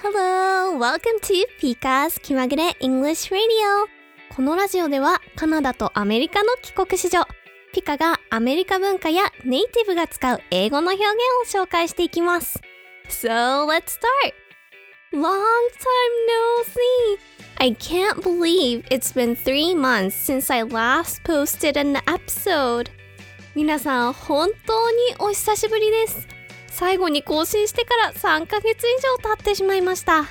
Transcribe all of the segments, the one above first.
Hello, welcome to Pika's 気まぐれ English Radio このラジオではカナダとアメリカの帰国子女ピカがアメリカ文化やネイティブが使う英語の表現を紹介していきます So let's start! Long time no see! I can't believe it's been three months since I last posted an episode 皆さん本当にお久しぶりです最後に更新してから3ヶ月以上経ってしまいました。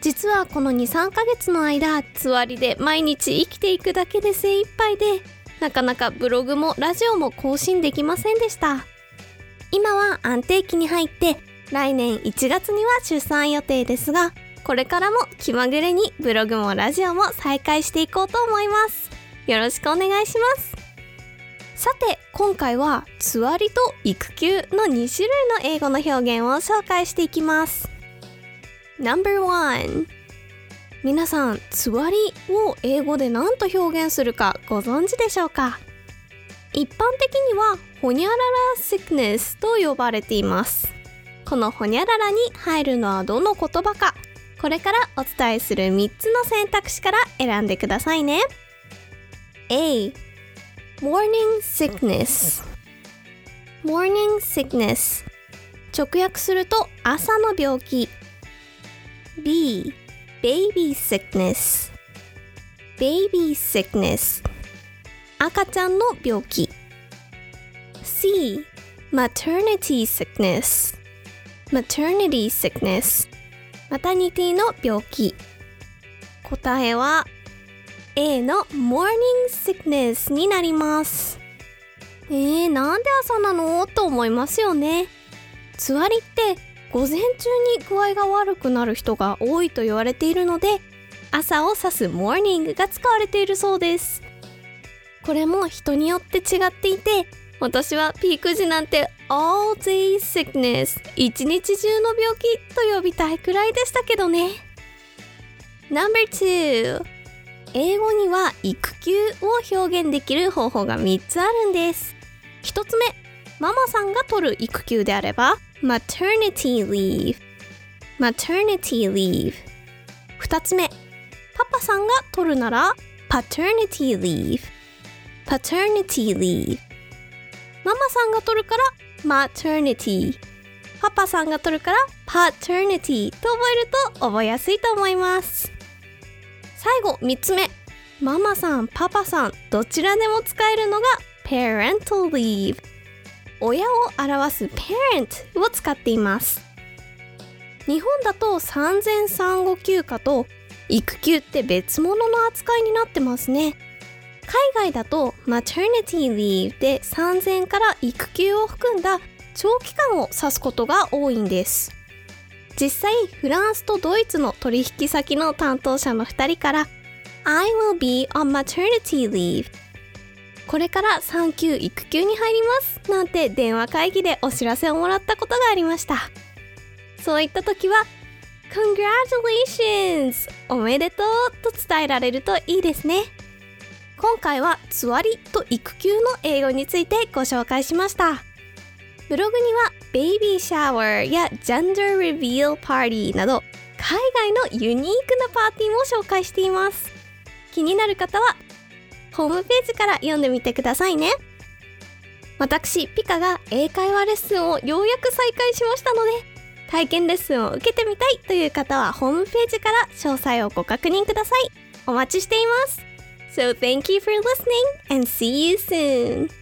実はこの23ヶ月の間つわりで毎日生きていくだけで精一杯でなかなかブログもラジオも更新できませんでした。今は安定期に入って来年1月には出産予定ですがこれからも気まぐれにブログもラジオも再開していこうと思います。よろしくお願いします。さて今回はつわりと育休の2種類の英語の表現を紹介していきます。No.1 皆さんつわりを英語で何と表現するかご存知でしょうか？一般的にはほにゃらら sickness と呼ばれています。このほにゃららに入るのはどの言葉か？これからお伝えする3つの選択肢から選んでくださいね。A morning sickness morning sickness 直訳すると朝の病気 B baby sickness baby sickness 赤ちゃんの病気 C maternity sickness maternity sickness マタニティの病気答えは A の morning sickness になります。えー、なんで朝なの？と思いますよね。つわりって午前中に具合が悪くなる人が多いと言われているので朝を指す morning が使われているそうです。これも人によって違っていて私はピーク時なんて all day sickness 一日中の病気と呼びたいくらいでしたけどね。No.2 英語には育休を表現できる方法が3つあるんです。1つ目ママさんが取る育休であれば maternity leave maternity leave 2つ目パパさんが取るなら paternity leave paternity leave ママさんが取るから maternity パパさんが取るから paternity と覚えると覚えやすいと思います。最後3つ目ママさんパパさんどちらでも使えるのが parental leave 親を表す parent を使っています。日本だと産前産後休暇と育休って別物の扱いになってますね。海外だと maternity leave で産前から育休を含んだ長期間を指すことが多いんです。実際フランスとドイツの取引先の担当者の2人から I will be on maternity leave. これから産休育休に入りますなんて電話会議でお知らせをもらったことがありました。そういった時は Congratulations! おめでとうと伝えられるといいですね。今回はつわりと育休の英語についてご紹介しました。ブログにはベイビーシャワーやジェンダーリビールパーティーなど海外のユニークなパーティーも紹介しています。気になる方はホームページから読んでみてくださいね。私ピカが英会話レッスンをようやく再開しましたので体験レッスンを受けてみたいという方はホームページから詳細をご確認ください。お待ちしています。So thank you for listening and see you soon.